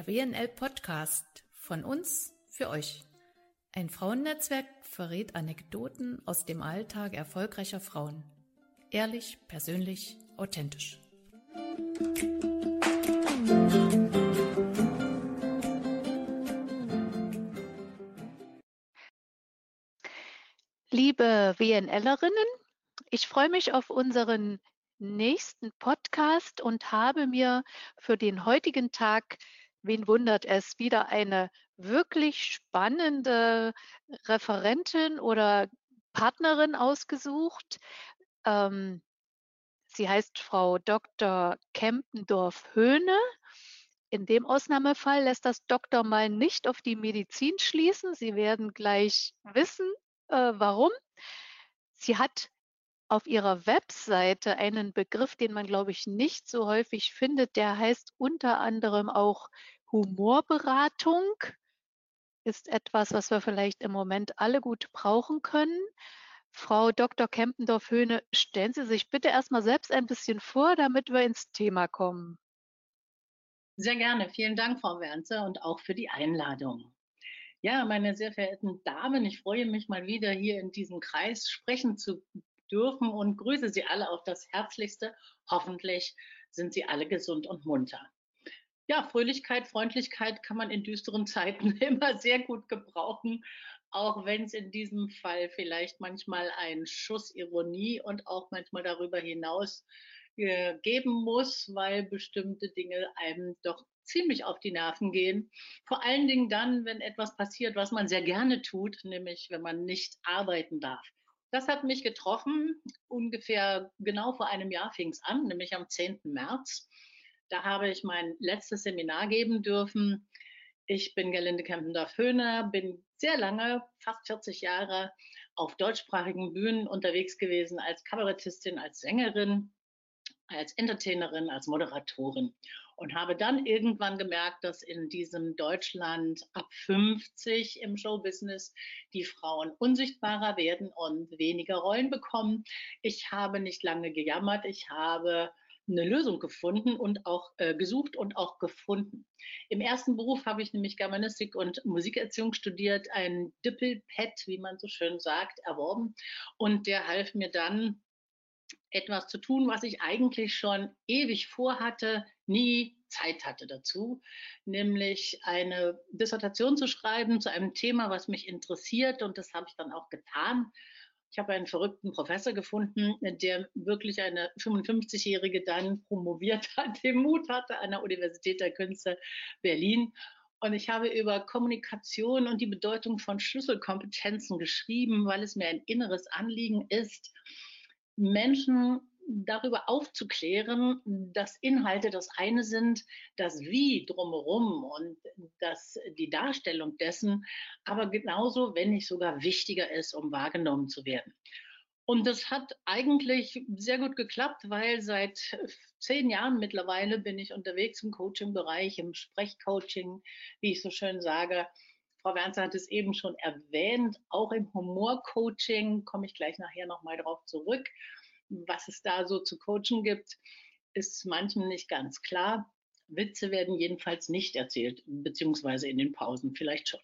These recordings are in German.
der WNL Podcast von uns für euch. Ein Frauennetzwerk verrät Anekdoten aus dem Alltag erfolgreicher Frauen. Ehrlich, persönlich, authentisch. Liebe WNLerinnen, ich freue mich auf unseren nächsten Podcast und habe mir für den heutigen Tag, wen wundert es, wieder eine wirklich spannende Referentin oder Partnerin ausgesucht. Ähm, sie heißt Frau Dr. Kempendorf-Höhne. In dem Ausnahmefall lässt das Doktor mal nicht auf die Medizin schließen. Sie werden gleich wissen, äh, warum. Sie hat auf ihrer Webseite einen Begriff, den man, glaube ich, nicht so häufig findet. Der heißt unter anderem auch Humorberatung. Ist etwas, was wir vielleicht im Moment alle gut brauchen können. Frau Dr. Kempendorf-Höhne, stellen Sie sich bitte erstmal selbst ein bisschen vor, damit wir ins Thema kommen. Sehr gerne. Vielen Dank, Frau Wernze, und auch für die Einladung. Ja, meine sehr verehrten Damen, ich freue mich mal wieder hier in diesem Kreis sprechen zu dürfen und grüße Sie alle auf das Herzlichste. Hoffentlich sind Sie alle gesund und munter. Ja, Fröhlichkeit, Freundlichkeit kann man in düsteren Zeiten immer sehr gut gebrauchen, auch wenn es in diesem Fall vielleicht manchmal einen Schuss Ironie und auch manchmal darüber hinaus äh, geben muss, weil bestimmte Dinge einem doch ziemlich auf die Nerven gehen. Vor allen Dingen dann, wenn etwas passiert, was man sehr gerne tut, nämlich wenn man nicht arbeiten darf. Das hat mich getroffen. Ungefähr genau vor einem Jahr fing es an, nämlich am 10. März. Da habe ich mein letztes Seminar geben dürfen. Ich bin Gerlinde Kempendorf-Höhner, bin sehr lange, fast 40 Jahre, auf deutschsprachigen Bühnen unterwegs gewesen als Kabarettistin, als Sängerin, als Entertainerin, als Moderatorin und habe dann irgendwann gemerkt, dass in diesem Deutschland ab 50 im Showbusiness die Frauen unsichtbarer werden und weniger Rollen bekommen. Ich habe nicht lange gejammert, ich habe eine Lösung gefunden und auch äh, gesucht und auch gefunden. Im ersten Beruf habe ich nämlich Germanistik und Musikerziehung studiert, ein Dippelpad, wie man so schön sagt, erworben und der half mir dann etwas zu tun, was ich eigentlich schon ewig vorhatte, nie Zeit hatte dazu, nämlich eine Dissertation zu schreiben zu einem Thema, was mich interessiert und das habe ich dann auch getan. Ich habe einen verrückten Professor gefunden, der wirklich eine 55-Jährige dann promoviert hat, den Mut hatte an der Universität der Künste Berlin. Und ich habe über Kommunikation und die Bedeutung von Schlüsselkompetenzen geschrieben, weil es mir ein inneres Anliegen ist, Menschen darüber aufzuklären, dass Inhalte das eine sind, das Wie drumherum und dass die Darstellung dessen aber genauso, wenn nicht sogar wichtiger ist, um wahrgenommen zu werden. Und das hat eigentlich sehr gut geklappt, weil seit zehn Jahren mittlerweile bin ich unterwegs im Coaching-Bereich, im Sprechcoaching, wie ich so schön sage. Frau Wernzer hat es eben schon erwähnt, auch im Humorcoaching komme ich gleich nachher nochmal drauf zurück. Was es da so zu coachen gibt, ist manchem nicht ganz klar. Witze werden jedenfalls nicht erzählt, beziehungsweise in den Pausen vielleicht schon.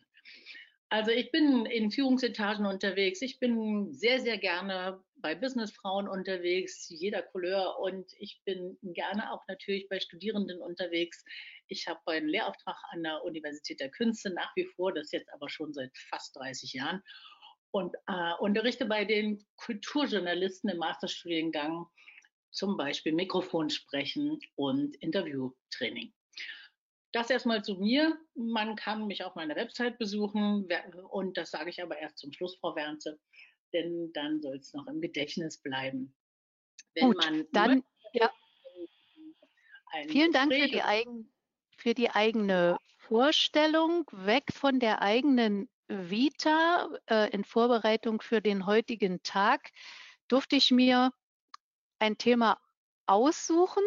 Also ich bin in Führungsetagen unterwegs. Ich bin sehr, sehr gerne bei Businessfrauen unterwegs, jeder Couleur. Und ich bin gerne auch natürlich bei Studierenden unterwegs. Ich habe einen Lehrauftrag an der Universität der Künste nach wie vor, das jetzt aber schon seit fast 30 Jahren. Und äh, unterrichte bei den Kulturjournalisten im Masterstudiengang zum Beispiel Mikrofon sprechen und Interviewtraining. Das erstmal zu mir. Man kann mich auf meiner Website besuchen und das sage ich aber erst zum Schluss, Frau Wernze, denn dann soll es noch im Gedächtnis bleiben. Wenn Gut, dann ja. Vielen Dank für die, eigen, für die eigene Vorstellung, weg von der eigenen Vita äh, in Vorbereitung für den heutigen Tag durfte ich mir ein Thema aussuchen,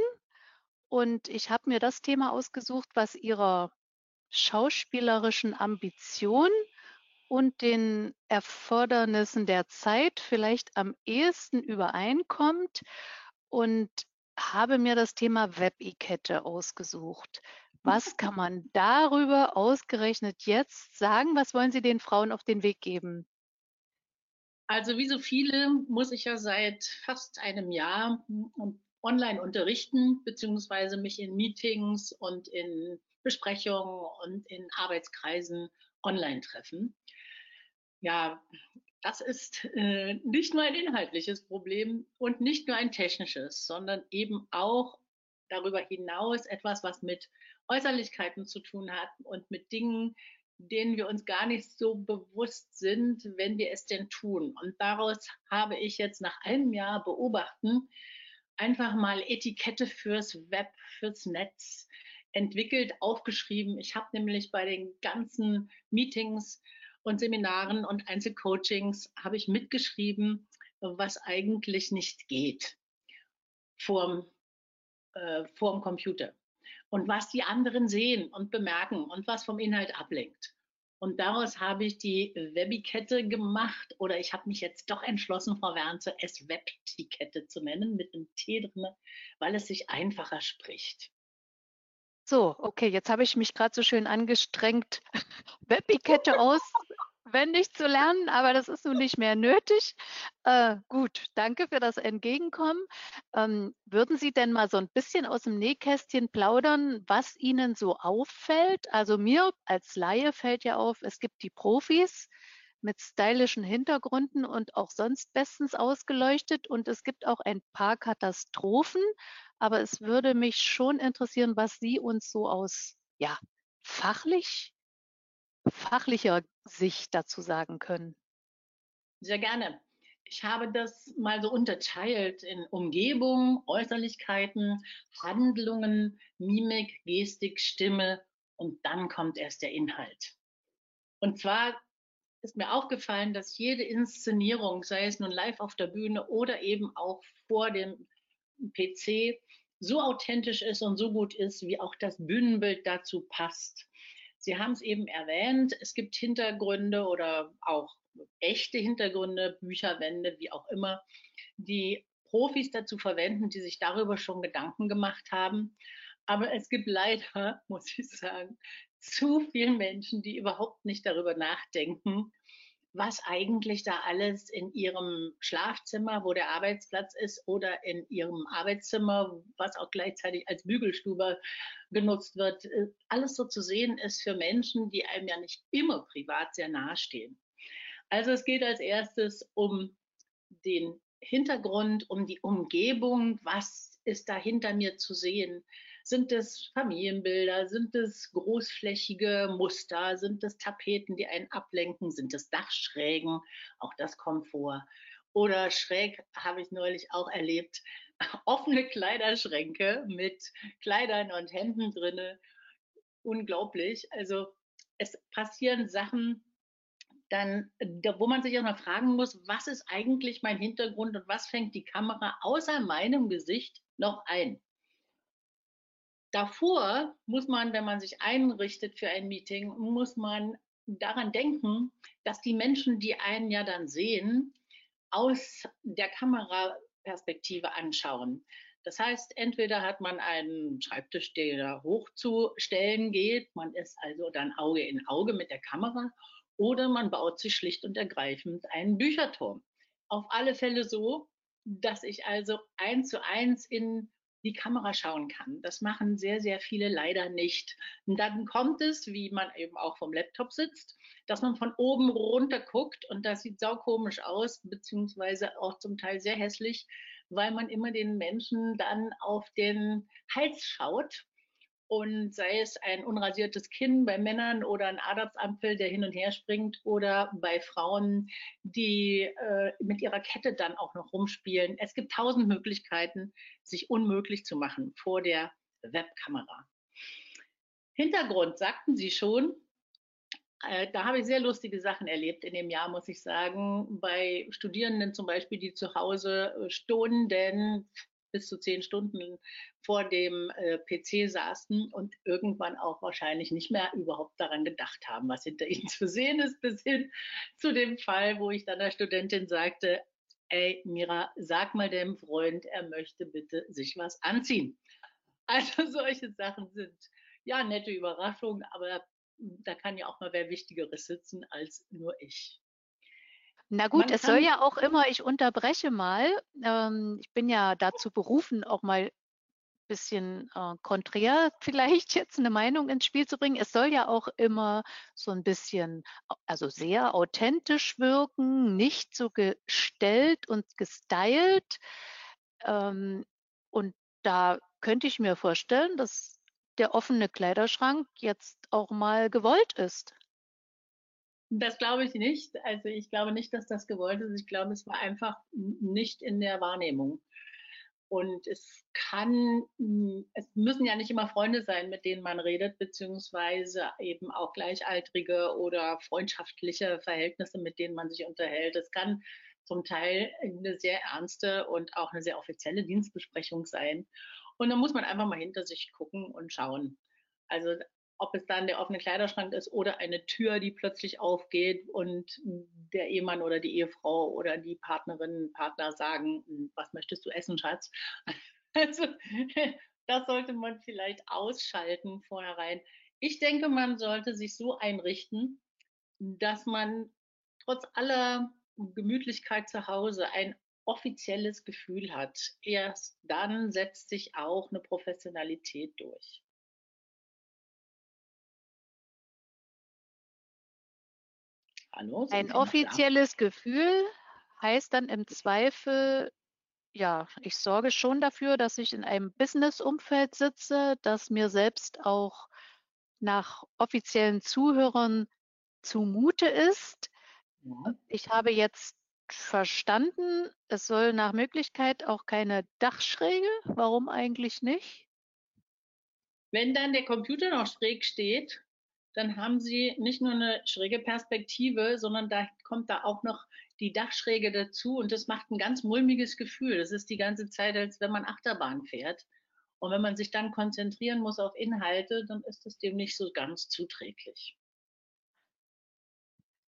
und ich habe mir das Thema ausgesucht, was ihrer schauspielerischen Ambition und den Erfordernissen der Zeit vielleicht am ehesten übereinkommt und habe mir das Thema Web-Etikette ausgesucht. Was kann man darüber ausgerechnet jetzt sagen? Was wollen Sie den Frauen auf den Weg geben? Also wie so viele muss ich ja seit fast einem Jahr online unterrichten, beziehungsweise mich in Meetings und in Besprechungen und in Arbeitskreisen online treffen. Ja, das ist äh, nicht nur ein inhaltliches Problem und nicht nur ein technisches, sondern eben auch darüber hinaus etwas, was mit Äußerlichkeiten zu tun hat und mit Dingen, denen wir uns gar nicht so bewusst sind, wenn wir es denn tun. Und daraus habe ich jetzt nach einem Jahr beobachten einfach mal Etikette fürs Web, fürs Netz entwickelt, aufgeschrieben. Ich habe nämlich bei den ganzen Meetings und Seminaren und Einzelcoachings habe ich mitgeschrieben, was eigentlich nicht geht vorm, äh, vorm Computer und was die anderen sehen und bemerken und was vom Inhalt ablenkt. Und daraus habe ich die Webikette gemacht oder ich habe mich jetzt doch entschlossen, Frau Wernze, es Webtikette zu nennen mit einem T drin, weil es sich einfacher spricht. So, okay, jetzt habe ich mich gerade so schön angestrengt, Webikette aus auswendig zu lernen, aber das ist nun nicht mehr nötig. Äh, gut, danke für das Entgegenkommen. Ähm, würden Sie denn mal so ein bisschen aus dem Nähkästchen plaudern, was Ihnen so auffällt? Also mir als Laie fällt ja auf, es gibt die Profis mit stylischen Hintergründen und auch sonst bestens ausgeleuchtet und es gibt auch ein paar Katastrophen, aber es würde mich schon interessieren, was Sie uns so aus ja, fachlich fachlicher Sicht dazu sagen können? Sehr gerne. Ich habe das mal so unterteilt in Umgebung, Äußerlichkeiten, Handlungen, Mimik, Gestik, Stimme und dann kommt erst der Inhalt. Und zwar ist mir aufgefallen, dass jede Inszenierung, sei es nun live auf der Bühne oder eben auch vor dem PC, so authentisch ist und so gut ist, wie auch das Bühnenbild dazu passt. Sie haben es eben erwähnt, es gibt Hintergründe oder auch echte Hintergründe, Bücherwände, wie auch immer, die Profis dazu verwenden, die sich darüber schon Gedanken gemacht haben. Aber es gibt leider, muss ich sagen, zu viele Menschen, die überhaupt nicht darüber nachdenken, was eigentlich da alles in ihrem Schlafzimmer, wo der Arbeitsplatz ist, oder in ihrem Arbeitszimmer, was auch gleichzeitig als Bügelstube genutzt wird, äh, alles so zu sehen ist für Menschen, die einem ja nicht immer privat sehr nahestehen. Also es geht als erstes um den Hintergrund, um die Umgebung, was ist da hinter mir zu sehen, sind es Familienbilder? Sind es großflächige Muster? Sind es Tapeten, die einen ablenken? Sind es Dachschrägen? Auch das kommt vor. Oder schräg habe ich neulich auch erlebt, offene Kleiderschränke mit Kleidern und Hemden drinne. Unglaublich. Also es passieren Sachen, dann, wo man sich auch mal fragen muss, was ist eigentlich mein Hintergrund und was fängt die Kamera außer meinem Gesicht noch ein? Davor muss man, wenn man sich einrichtet für ein Meeting, muss man daran denken, dass die Menschen, die einen ja dann sehen, aus der Kameraperspektive anschauen. Das heißt, entweder hat man einen Schreibtisch, der hochzustellen geht, man ist also dann Auge in Auge mit der Kamera, oder man baut sich schlicht und ergreifend einen Bücherturm. Auf alle Fälle so, dass ich also eins zu eins in die Kamera schauen kann. Das machen sehr, sehr viele leider nicht. Und dann kommt es, wie man eben auch vom Laptop sitzt, dass man von oben runter guckt und das sieht saukomisch aus, beziehungsweise auch zum Teil sehr hässlich, weil man immer den Menschen dann auf den Hals schaut und sei es ein unrasiertes Kinn bei Männern oder ein Adamsampfel, der hin und her springt oder bei Frauen, die äh, mit ihrer Kette dann auch noch rumspielen. Es gibt tausend Möglichkeiten, sich unmöglich zu machen vor der Webkamera. Hintergrund sagten Sie schon. Äh, da habe ich sehr lustige Sachen erlebt in dem Jahr, muss ich sagen. Bei Studierenden zum Beispiel, die zu Hause äh, Stunden bis zu zehn Stunden vor dem äh, PC saßen und irgendwann auch wahrscheinlich nicht mehr überhaupt daran gedacht haben, was hinter ihnen zu sehen ist, bis hin zu dem Fall, wo ich dann der Studentin sagte, ey Mira, sag mal dem Freund, er möchte bitte sich was anziehen. Also solche Sachen sind ja, nette Überraschung, aber da kann ja auch mal wer Wichtigeres sitzen als nur ich. Na gut, Man es soll ja auch immer, ich unterbreche mal, ähm, ich bin ja dazu berufen, auch mal bisschen äh, konträr vielleicht jetzt eine Meinung ins Spiel zu bringen. Es soll ja auch immer so ein bisschen, also sehr authentisch wirken, nicht so gestellt und gestylt. Ähm, und da könnte ich mir vorstellen, dass der offene Kleiderschrank jetzt auch mal gewollt ist. Das glaube ich nicht. Also ich glaube nicht, dass das gewollt ist. Ich glaube, es war einfach nicht in der Wahrnehmung. Und es kann, es müssen ja nicht immer Freunde sein, mit denen man redet, beziehungsweise eben auch gleichaltrige oder freundschaftliche Verhältnisse, mit denen man sich unterhält. Es kann zum Teil eine sehr ernste und auch eine sehr offizielle Dienstbesprechung sein. Und da muss man einfach mal hinter sich gucken und schauen. Also ob es dann der offene Kleiderschrank ist oder eine Tür, die plötzlich aufgeht und der Ehemann oder die Ehefrau oder die Partnerin, Partner sagen, was möchtest du essen, Schatz? Also das sollte man vielleicht ausschalten vornherein. Ich denke, man sollte sich so einrichten, dass man trotz aller Gemütlichkeit zu Hause ein offizielles Gefühl hat. Erst dann setzt sich auch eine Professionalität durch. Ein offizielles Gefühl heißt dann im Zweifel, ja, ich sorge schon dafür, dass ich in einem Business-Umfeld sitze, das mir selbst auch nach offiziellen Zuhörern zumute ist. Ja. Ich habe jetzt verstanden, es soll nach Möglichkeit auch keine Dachschräge. Warum eigentlich nicht? Wenn dann der Computer noch schräg steht, dann haben Sie nicht nur eine schräge Perspektive, sondern da kommt da auch noch die Dachschräge dazu und das macht ein ganz mulmiges Gefühl. Das ist die ganze Zeit, als wenn man Achterbahn fährt. Und wenn man sich dann konzentrieren muss auf Inhalte, dann ist es dem nicht so ganz zuträglich.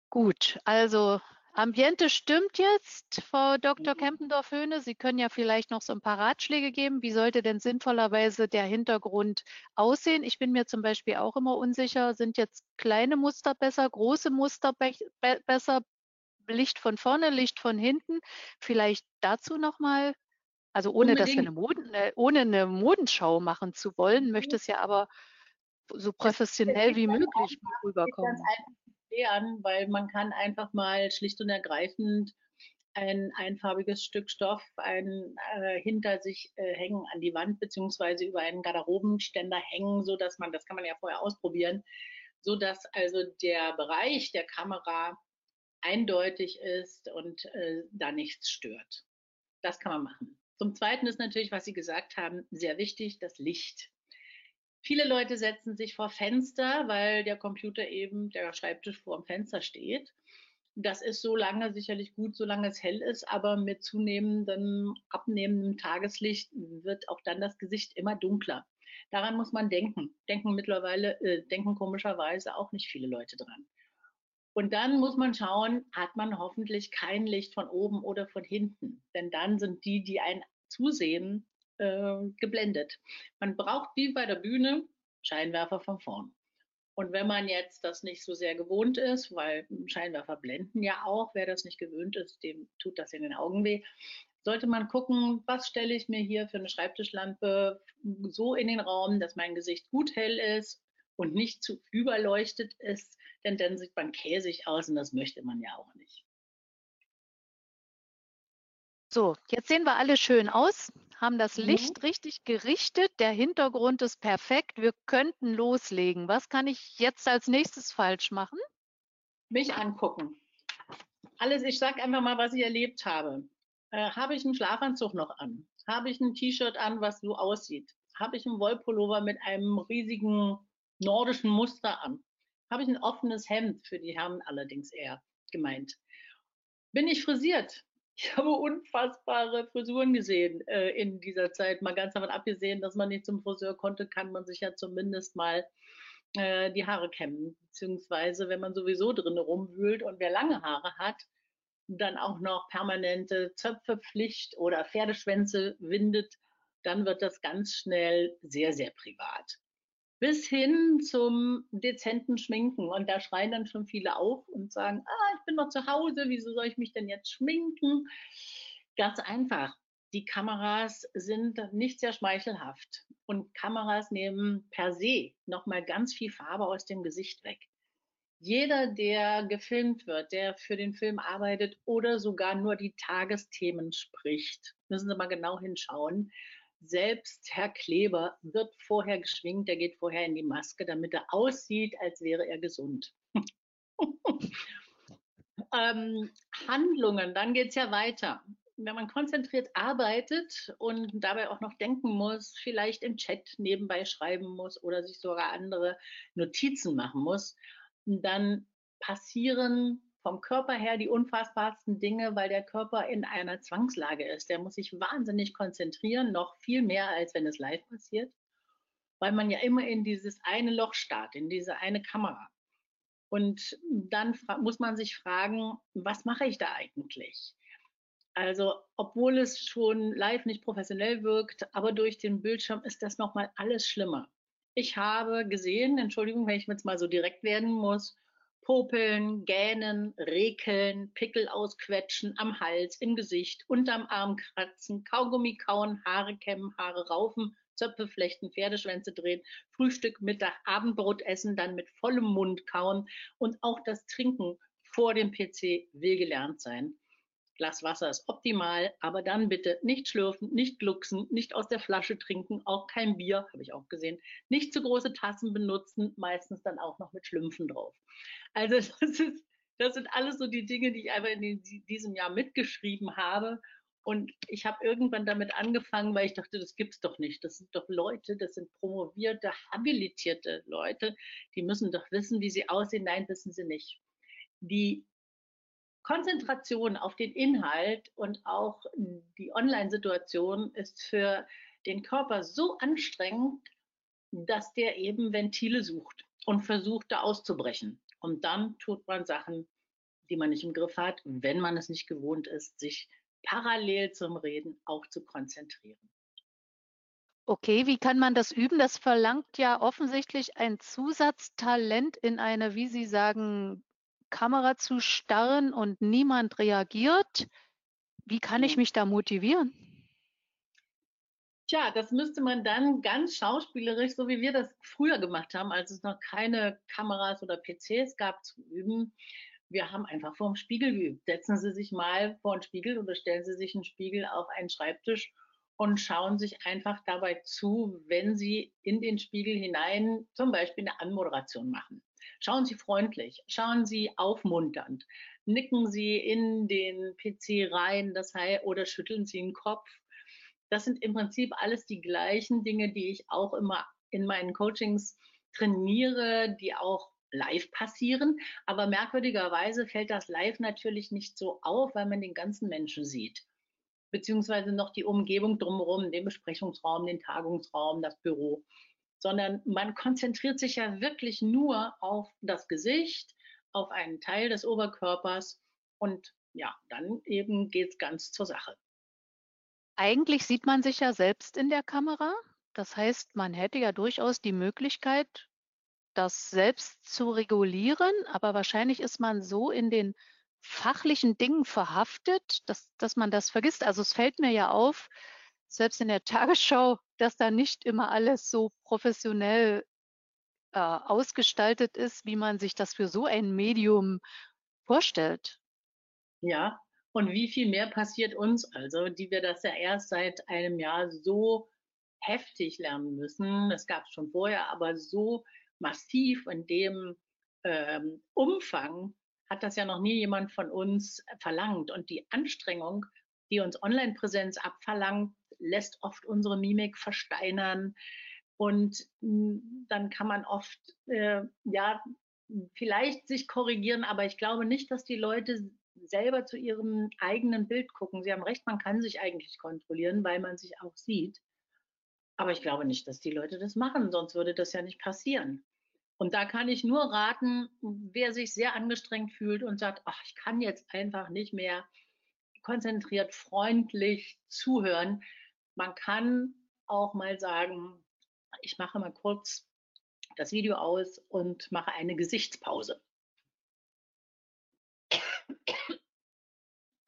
Gut, also Ambiente stimmt jetzt, Frau Dr. Kempendorf-Höhne. Sie können ja vielleicht noch so ein paar Ratschläge geben. Wie sollte denn sinnvollerweise der Hintergrund aussehen? Ich bin mir zum Beispiel auch immer unsicher, sind jetzt kleine Muster besser, große Muster be besser, Licht von vorne, Licht von hinten? Vielleicht dazu nochmal, also ohne, dass wir eine Moden, äh, ohne eine Modenschau machen zu wollen, möchte es ja aber so professionell wie möglich rüberkommen erklären, weil man kann einfach mal schlicht und ergreifend ein einfarbiges Stück Stoff ein, äh, hinter sich äh, hängen an die Wand beziehungsweise über einen Garderobenständer hängen, so dass man, das kann man ja vorher ausprobieren, so dass also der Bereich der Kamera eindeutig ist und äh, da nichts stört. Das kann man machen. Zum Zweiten ist natürlich, was Sie gesagt haben, sehr wichtig, das Licht. Viele Leute setzen sich vor Fenster, weil der Computer eben, der Schreibtisch vor dem Fenster steht. Das ist so lange sicherlich gut, solange es hell ist, aber mit zunehmendem, abnehmendem Tageslicht wird auch dann das Gesicht immer dunkler. Daran muss man denken. Denken mittlerweile, äh, denken komischerweise auch nicht viele Leute dran. Und dann muss man schauen, hat man hoffentlich kein Licht von oben oder von hinten. Denn dann sind die, die einen zusehen, äh, geblendet. Man braucht wie bei der Bühne Scheinwerfer von vorn. Und wenn man jetzt das nicht so sehr gewohnt ist, weil Scheinwerfer blenden ja auch, wer das nicht gewöhnt ist, dem tut das in den Augen weh, sollte man gucken, was stelle ich mir hier für eine Schreibtischlampe so in den Raum, dass mein Gesicht gut hell ist und nicht zu überleuchtet ist, denn dann sieht man käsig aus und das möchte man ja auch nicht. So, jetzt sehen wir alle schön aus haben das mhm. Licht mhm. richtig gerichtet, der Hintergrund ist perfekt, wir könnten loslegen. Was kann ich jetzt als nächstes falsch machen? Mich angucken. Alles, ich sage einfach mal, was ich erlebt habe. Äh, habe ich einen Schlafanzug noch an? Habe ich ein T-Shirt an, was so aussieht? Habe ich einen Wollpullover mit einem riesigen nordischen Muster an? Habe ich ein offenes Hemd, für die Herren allerdings eher gemeint? Bin ich frisiert? Ich habe unfassbare Frisuren gesehen äh, in dieser Zeit. Mal ganz davon abgesehen, dass man nicht zum Friseur konnte, kann man sich ja zumindest mal äh, die Haare kämmen. Beziehungsweise, wenn man sowieso drin rumwühlt und wer lange Haare hat, dann auch noch permanente Zöpfe Pflicht oder Pferdeschwänze windet, dann wird das ganz schnell sehr, sehr privat. Bis hin zum dezenten Schminken. Und da schreien dann schon viele auf und sagen, ah, ich bin noch zu Hause, wieso soll ich mich denn jetzt schminken? Ganz einfach. Die Kameras sind nicht sehr schmeichelhaft und Kameras nehmen per se nochmal ganz viel Farbe aus dem Gesicht weg. Jeder, der gefilmt wird, der für den Film arbeitet oder sogar nur die Tagesthemen spricht, müssen Sie mal genau hinschauen, selbst Herr Kleber wird vorher geschminkt, er geht vorher in die Maske, damit er aussieht, als wäre er gesund. ähm, Handlungen, dann geht es ja weiter. Wenn man konzentriert arbeitet und dabei auch noch denken muss, vielleicht im Chat nebenbei schreiben muss oder sich sogar andere Notizen machen muss, dann passieren vom Körper her die unfassbarsten Dinge, weil der Körper in einer Zwangslage ist. Der muss sich wahnsinnig konzentrieren, noch viel mehr, als wenn es live passiert, weil man ja immer in dieses eine Loch starrt, in diese eine Kamera. Und dann muss man sich fragen, was mache ich da eigentlich? Also, obwohl es schon live nicht professionell wirkt, aber durch den Bildschirm ist das nochmal alles schlimmer. Ich habe gesehen, Entschuldigung, wenn ich jetzt mal so direkt werden muss, Popeln, Gähnen, Rekeln, Pickel ausquetschen, am Hals, im Gesicht, unterm Arm kratzen, Kaugummi kauen, Haare kämmen, Haare raufen, Zöpfe flechten, Pferdeschwänze drehen, Frühstück, Mittag, Abendbrot essen, dann mit vollem Mund kauen und auch das Trinken vor dem PC will gelernt sein. Glas Wasser ist optimal, aber dann bitte nicht schlürfen, nicht glucksen, nicht aus der Flasche trinken, auch kein Bier, habe ich auch gesehen, nicht zu große Tassen benutzen, meistens dann auch noch mit Schlümpfen drauf. Also das, ist, das sind alles so die Dinge, die ich einfach in diesem Jahr mitgeschrieben habe. Und ich habe irgendwann damit angefangen, weil ich dachte, das gibt's doch nicht. Das sind doch Leute, das sind promovierte, habilitierte Leute, die müssen doch wissen, wie sie aussehen. Nein, wissen sie nicht. Die Konzentration auf den Inhalt und auch die Online-Situation ist für den Körper so anstrengend, dass der eben Ventile sucht und versucht, da auszubrechen. Und dann tut man Sachen, die man nicht im Griff hat, wenn man es nicht gewohnt ist, sich parallel zum Reden auch zu konzentrieren. Okay, wie kann man das üben? Das verlangt ja offensichtlich ein Zusatztalent in eine, wie Sie sagen, Kamera zu starren und niemand reagiert. Wie kann ich mich da motivieren? Tja, das müsste man dann ganz schauspielerisch, so wie wir das früher gemacht haben, als es noch keine Kameras oder PCs gab, zu üben. Wir haben einfach vor dem Spiegel geübt. Setzen Sie sich mal vor den Spiegel oder stellen Sie sich einen Spiegel auf einen Schreibtisch und schauen sich einfach dabei zu, wenn Sie in den Spiegel hinein zum Beispiel eine Anmoderation machen. Schauen Sie freundlich, schauen Sie aufmunternd, nicken Sie in den PC rein, das heißt, oder schütteln Sie den Kopf. Das sind im Prinzip alles die gleichen Dinge, die ich auch immer in meinen Coachings trainiere, die auch live passieren. Aber merkwürdigerweise fällt das live natürlich nicht so auf, weil man den ganzen Menschen sieht. Beziehungsweise noch die Umgebung drumherum, den Besprechungsraum, den Tagungsraum, das Büro sondern man konzentriert sich ja wirklich nur auf das Gesicht, auf einen Teil des Oberkörpers und ja, dann eben geht es ganz zur Sache. Eigentlich sieht man sich ja selbst in der Kamera. Das heißt, man hätte ja durchaus die Möglichkeit, das selbst zu regulieren, aber wahrscheinlich ist man so in den fachlichen Dingen verhaftet, dass, dass man das vergisst. Also es fällt mir ja auf, selbst in der Tagesschau, dass da nicht immer alles so professionell äh, ausgestaltet ist, wie man sich das für so ein Medium vorstellt. Ja, und wie viel mehr passiert uns also, die wir das ja erst seit einem Jahr so heftig lernen müssen. Das gab es schon vorher, aber so massiv in dem ähm, Umfang hat das ja noch nie jemand von uns verlangt. Und die Anstrengung, die uns Online-Präsenz abverlangt, lässt oft unsere Mimik versteinern. Und hm, dann kann man oft, äh, ja, vielleicht sich korrigieren, aber ich glaube nicht, dass die Leute selber zu ihrem eigenen Bild gucken. Sie haben recht, man kann sich eigentlich kontrollieren, weil man sich auch sieht. Aber ich glaube nicht, dass die Leute das machen, sonst würde das ja nicht passieren. Und da kann ich nur raten, wer sich sehr angestrengt fühlt und sagt, ach, ich kann jetzt einfach nicht mehr konzentriert, freundlich zuhören, man kann auch mal sagen, ich mache mal kurz das Video aus und mache eine Gesichtspause.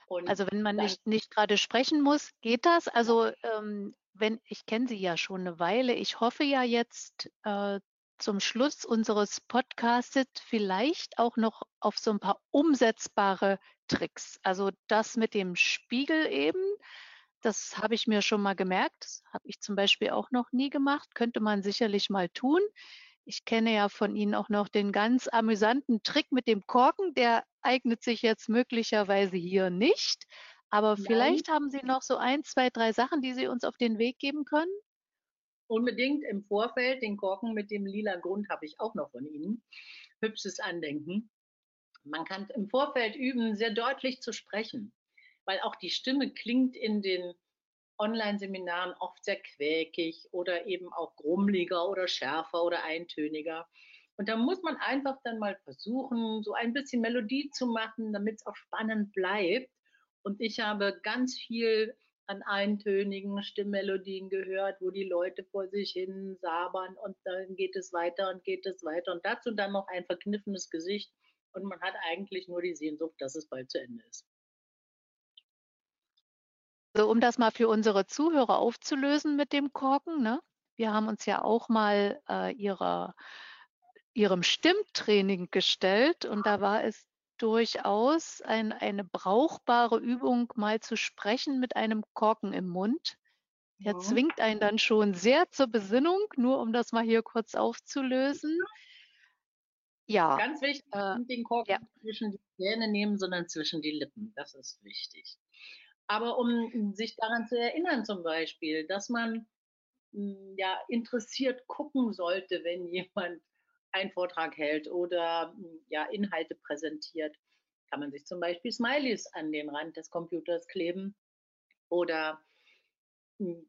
Und also wenn man nicht, nicht gerade sprechen muss, geht das? Also ähm, wenn ich kenne Sie ja schon eine Weile. Ich hoffe ja jetzt äh, zum Schluss unseres Podcasts vielleicht auch noch auf so ein paar umsetzbare Tricks. Also das mit dem Spiegel eben, das habe ich mir schon mal gemerkt. Das habe ich zum Beispiel auch noch nie gemacht. Könnte man sicherlich mal tun. Ich kenne ja von Ihnen auch noch den ganz amüsanten Trick mit dem Korken. Der eignet sich jetzt möglicherweise hier nicht. Aber Nein. vielleicht haben Sie noch so ein, zwei, drei Sachen, die Sie uns auf den Weg geben können. Unbedingt im Vorfeld den Korken mit dem lila Grund habe ich auch noch von Ihnen. Hübsches Andenken. Man kann im Vorfeld üben, sehr deutlich zu sprechen, weil auch die Stimme klingt in den Online-Seminaren oft sehr quäkig oder eben auch grummeliger oder schärfer oder eintöniger. Und da muss man einfach dann mal versuchen, so ein bisschen Melodie zu machen, damit es auch spannend bleibt. Und ich habe ganz viel an eintönigen Stimmmelodien gehört, wo die Leute vor sich hin sabern und dann geht es weiter und geht es weiter. Und dazu dann noch ein verkniffenes Gesicht und man hat eigentlich nur die Sehnsucht, dass es bald zu Ende ist. Also um das mal für unsere Zuhörer aufzulösen mit dem Korken, ne? wir haben uns ja auch mal äh, ihrer, ihrem Stimmtraining gestellt und da war es durchaus ein, eine brauchbare Übung, mal zu sprechen mit einem Korken im Mund. Der ja. zwingt einen dann schon sehr zur Besinnung, nur um das mal hier kurz aufzulösen. Ja. Ganz wichtig, äh, den Korken ja. zwischen die Zähne nehmen, sondern zwischen die Lippen. Das ist wichtig. Aber um sich daran zu erinnern, zum Beispiel, dass man hm, ja interessiert gucken sollte, wenn jemand einen Vortrag hält oder hm, ja Inhalte präsentiert, kann man sich zum Beispiel Smileys an den Rand des Computers kleben oder hm,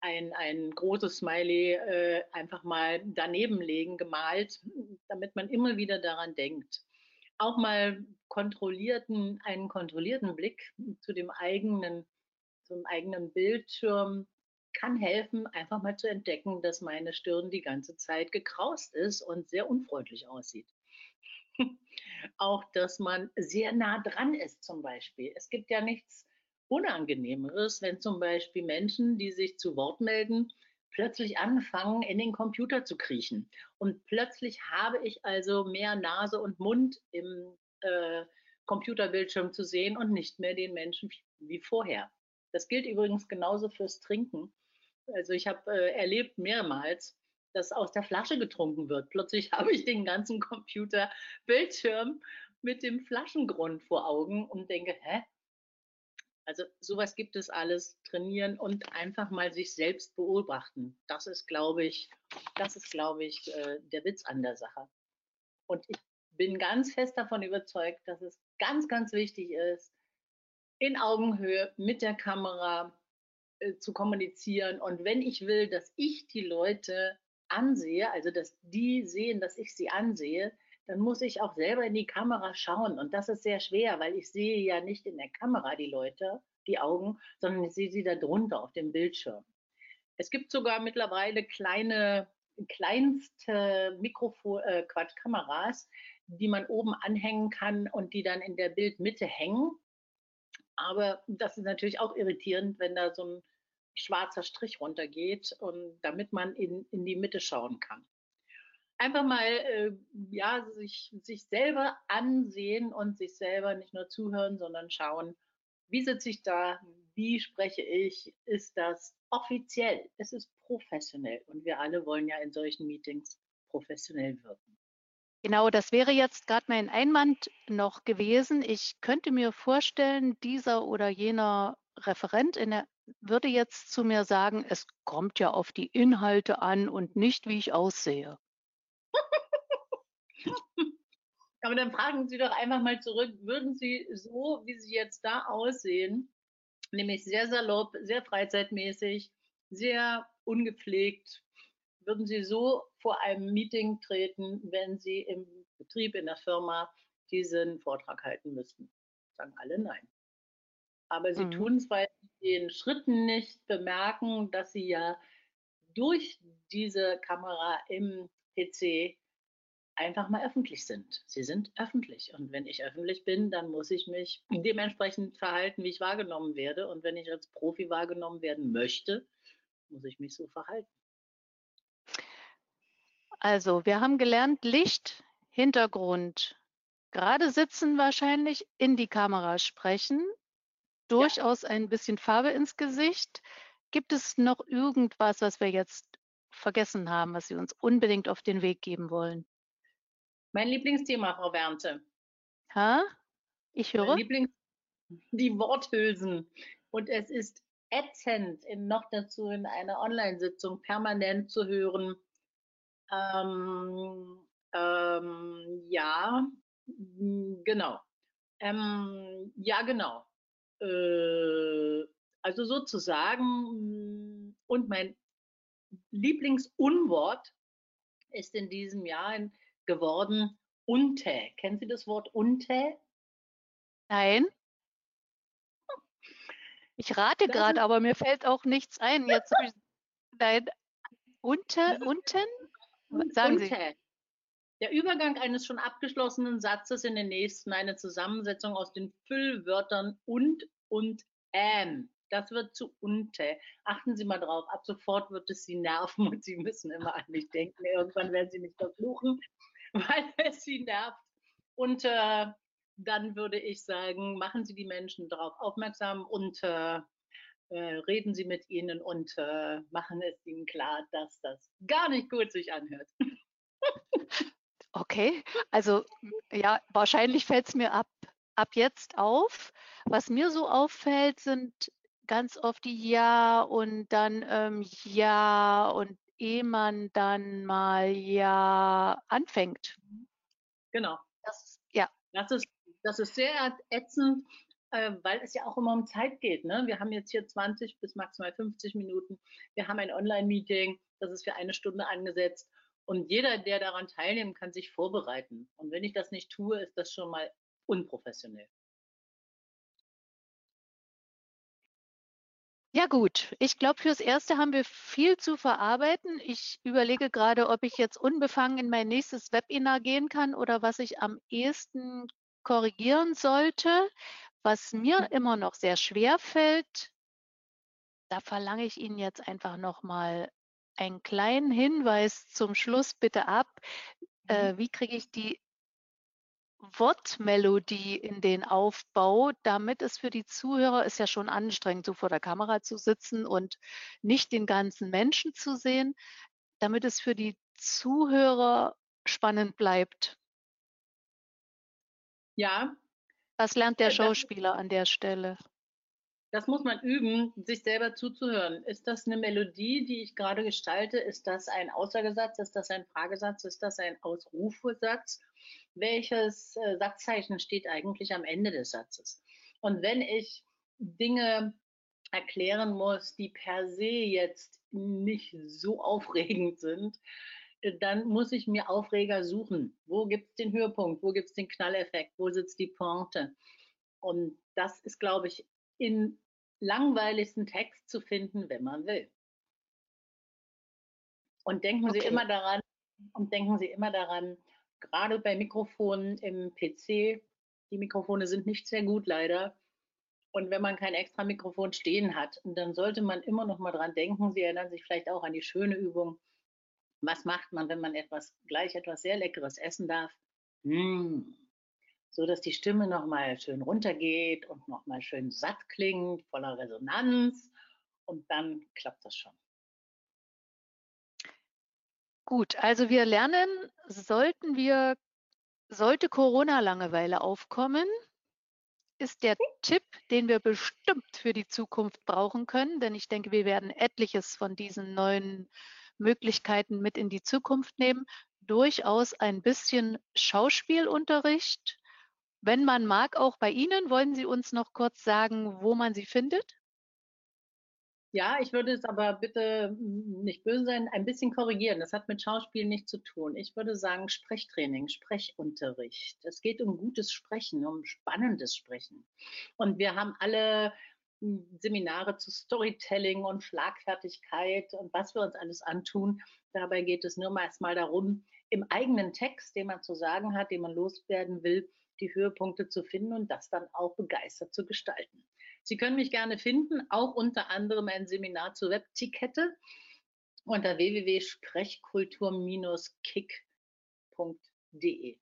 ein, ein großes Smiley äh, einfach mal daneben legen, gemalt, damit man immer wieder daran denkt auch mal kontrollierten, einen kontrollierten Blick zu dem eigenen, zum eigenen Bildschirm kann helfen, einfach mal zu entdecken, dass meine Stirn die ganze Zeit gekraust ist und sehr unfreundlich aussieht. auch, dass man sehr nah dran ist zum Beispiel. Es gibt ja nichts Unangenehmeres, wenn zum Beispiel Menschen, die sich zu Wort melden, plötzlich anfangen, in den Computer zu kriechen. Und plötzlich habe ich also mehr Nase und Mund im äh, Computerbildschirm zu sehen und nicht mehr den Menschen wie vorher. Das gilt übrigens genauso fürs Trinken. Also ich habe äh, erlebt mehrmals, dass aus der Flasche getrunken wird. Plötzlich habe ich den ganzen Computerbildschirm mit dem Flaschengrund vor Augen und denke, hä, also sowas gibt es alles, trainieren und einfach mal sich selbst beobachten. Das ist, glaube ich, das ist, glaube ich, äh, der Witz an der Sache. Und ich bin ganz fest davon überzeugt, dass es ganz, ganz wichtig ist, in Augenhöhe mit der Kamera äh, zu kommunizieren. Und wenn ich will, dass ich die Leute ansehe, also dass die sehen, dass ich sie ansehe, dann muss ich auch selber in die Kamera schauen. Und das ist sehr schwer, weil ich sehe ja nicht in der Kamera die Leute, die Augen, sondern ich sehe sie da drunter auf dem Bildschirm. Es gibt sogar mittlerweile kleine, kleinste Mikrofon, äh, Quatsch, Kameras, die man oben anhängen kann und die dann in der Bildmitte hängen. Aber das ist natürlich auch irritierend, wenn da so ein schwarzer Strich runtergeht und damit man in, in die Mitte schauen kann einfach mal äh, ja, sich, sich selber ansehen und sich selber nicht nur zuhören, sondern schauen, wie sitze ich da, wie spreche ich, ist das offiziell, es ist professionell und wir alle wollen ja in solchen Meetings professionell wirken. Genau, das wäre jetzt gerade mein Einwand noch gewesen. Ich könnte mir vorstellen, dieser oder jener Referent der, würde jetzt zu mir sagen, es kommt ja auf die Inhalte an und nicht, wie ich aussehe. Aber dann fragen Sie doch einfach mal zurück, würden Sie so, wie Sie jetzt da aussehen, nämlich sehr salopp, sehr freizeitmäßig, sehr ungepflegt, würden Sie so vor einem Meeting treten, wenn Sie im Betrieb, in der Firma diesen Vortrag halten müssten? Sagen alle nein. Aber Sie mhm. tun es, weil Sie den Schritten nicht bemerken, dass Sie ja durch diese Kamera im PC einfach mal öffentlich sind. Sie sind öffentlich. Und wenn ich öffentlich bin, dann muss ich mich dementsprechend verhalten, wie ich wahrgenommen werde. Und wenn ich als Profi wahrgenommen werden möchte, muss ich mich so verhalten. Also, wir haben gelernt, Licht, Hintergrund, gerade sitzen wahrscheinlich, in die Kamera sprechen, durchaus ja. ein bisschen Farbe ins Gesicht. Gibt es noch irgendwas, was wir jetzt vergessen haben, was Sie uns unbedingt auf den Weg geben wollen? Mein Lieblingsthema, Frau Bernte. Ha? Ich höre. Mein Lieblings die Worthülsen. Und es ist ätzend, in, noch dazu in einer Online-Sitzung permanent zu hören. Ähm, ähm, ja, genau. Ähm, ja, genau. Äh, also sozusagen, und mein Lieblingsunwort ist in diesem Jahr geworden Untä. Kennen Sie das Wort Untä? Nein. Ich rate gerade, aber mir fällt auch nichts ein. Jetzt ich, nein. Unte, unten? Sagen Untä. Sie. Der Übergang eines schon abgeschlossenen Satzes in den nächsten, eine Zusammensetzung aus den Füllwörtern und und ähm. Das wird zu unte. Achten Sie mal drauf. Ab sofort wird es Sie nerven und Sie müssen immer an mich denken. Irgendwann werden Sie mich verfluchen, weil es Sie nervt. Und äh, dann würde ich sagen, machen Sie die Menschen darauf aufmerksam und äh, äh, reden Sie mit ihnen und äh, machen es ihnen klar, dass das gar nicht gut sich anhört. Okay, also ja, wahrscheinlich fällt es mir ab, ab jetzt auf. Was mir so auffällt, sind ganz oft die Ja und dann ähm, Ja und ehe man dann mal Ja anfängt. Genau. Das, ja. Das ist, das ist sehr ätzend, äh, weil es ja auch immer um Zeit geht. Ne? Wir haben jetzt hier 20 bis maximal 50 Minuten. Wir haben ein Online-Meeting, das ist für eine Stunde angesetzt. Und jeder, der daran teilnimmt, kann sich vorbereiten. Und wenn ich das nicht tue, ist das schon mal unprofessionell. Ja gut, ich glaube, fürs Erste haben wir viel zu verarbeiten. Ich überlege gerade, ob ich jetzt unbefangen in mein nächstes Webinar gehen kann oder was ich am ehesten korrigieren sollte. Was mir hm. immer noch sehr schwer fällt, da verlange ich Ihnen jetzt einfach nochmal einen kleinen Hinweis zum Schluss bitte ab. Mhm. Äh, wie kriege ich die Wortmelodie in den Aufbau, damit es für die Zuhörer ist ja schon anstrengend, so vor der Kamera zu sitzen und nicht den ganzen Menschen zu sehen, damit es für die Zuhörer spannend bleibt. Ja. Was lernt der Schauspieler an der Stelle? Das muss man üben, sich selber zuzuhören. Ist das eine Melodie, die ich gerade gestalte? Ist das ein Aussagesatz? Ist das ein Fragesatz? Ist das ein Ausrufesatz? Welches äh, Satzzeichen steht eigentlich am Ende des Satzes? Und wenn ich Dinge erklären muss, die per se jetzt nicht so aufregend sind, äh, dann muss ich mir Aufreger suchen. Wo gibt es den Höhepunkt? Wo gibt es den Knalleffekt? Wo sitzt die Pointe? Und das ist, glaube ich, in langweiligsten Text zu finden, wenn man will. Und denken okay. Sie immer daran, und denken Sie immer daran, gerade bei Mikrofonen im PC, die Mikrofone sind nicht sehr gut leider. Und wenn man kein extra Mikrofon stehen hat, dann sollte man immer noch mal dran denken. Sie erinnern sich vielleicht auch an die schöne Übung. Was macht man, wenn man etwas gleich etwas sehr Leckeres essen darf? Mmh, so dass die Stimme nochmal schön runtergeht und nochmal schön satt klingt, voller Resonanz. Und dann klappt das schon. Gut, also wir lernen, sollten wir, sollte Corona-Langeweile aufkommen, ist der Tipp, den wir bestimmt für die Zukunft brauchen können, denn ich denke, wir werden etliches von diesen neuen Möglichkeiten mit in die Zukunft nehmen, durchaus ein bisschen Schauspielunterricht, wenn man mag, auch bei Ihnen, wollen Sie uns noch kurz sagen, wo man Sie findet? Ja, ich würde es aber bitte nicht böse sein, ein bisschen korrigieren. Das hat mit Schauspiel nichts zu tun. Ich würde sagen Sprechtraining, Sprechunterricht. Es geht um gutes Sprechen, um spannendes Sprechen. Und wir haben alle Seminare zu Storytelling und Schlagfertigkeit und was wir uns alles antun. Dabei geht es nur mal erstmal darum, im eigenen Text, den man zu sagen hat, den man loswerden will, die Höhepunkte zu finden und das dann auch begeistert zu gestalten. Sie können mich gerne finden, auch unter anderem ein Seminar zur Webtikette unter www.sprechkultur-kick.de.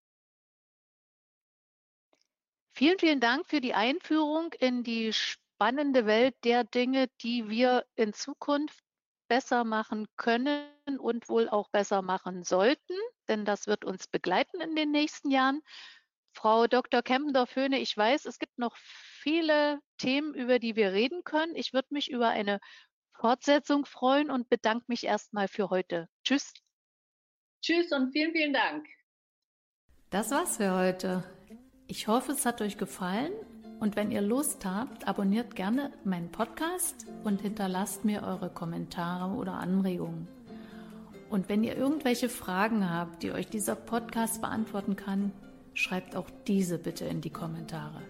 Vielen, vielen Dank für die Einführung in die spannende Welt der Dinge, die wir in Zukunft besser machen können und wohl auch besser machen sollten, denn das wird uns begleiten in den nächsten Jahren. Frau Dr. Kempendorf-Höhne, ich weiß, es gibt noch viele Themen, über die wir reden können. Ich würde mich über eine Fortsetzung freuen und bedanke mich erstmal für heute. Tschüss. Tschüss und vielen, vielen Dank. Das war's für heute. Ich hoffe, es hat euch gefallen und wenn ihr Lust habt, abonniert gerne meinen Podcast und hinterlasst mir eure Kommentare oder Anregungen. Und wenn ihr irgendwelche Fragen habt, die euch dieser Podcast beantworten kann, schreibt auch diese bitte in die Kommentare.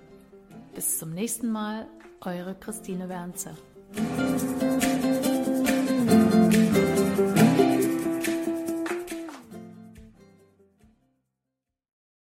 Bis zum nächsten Mal, eure Christine Wernzer.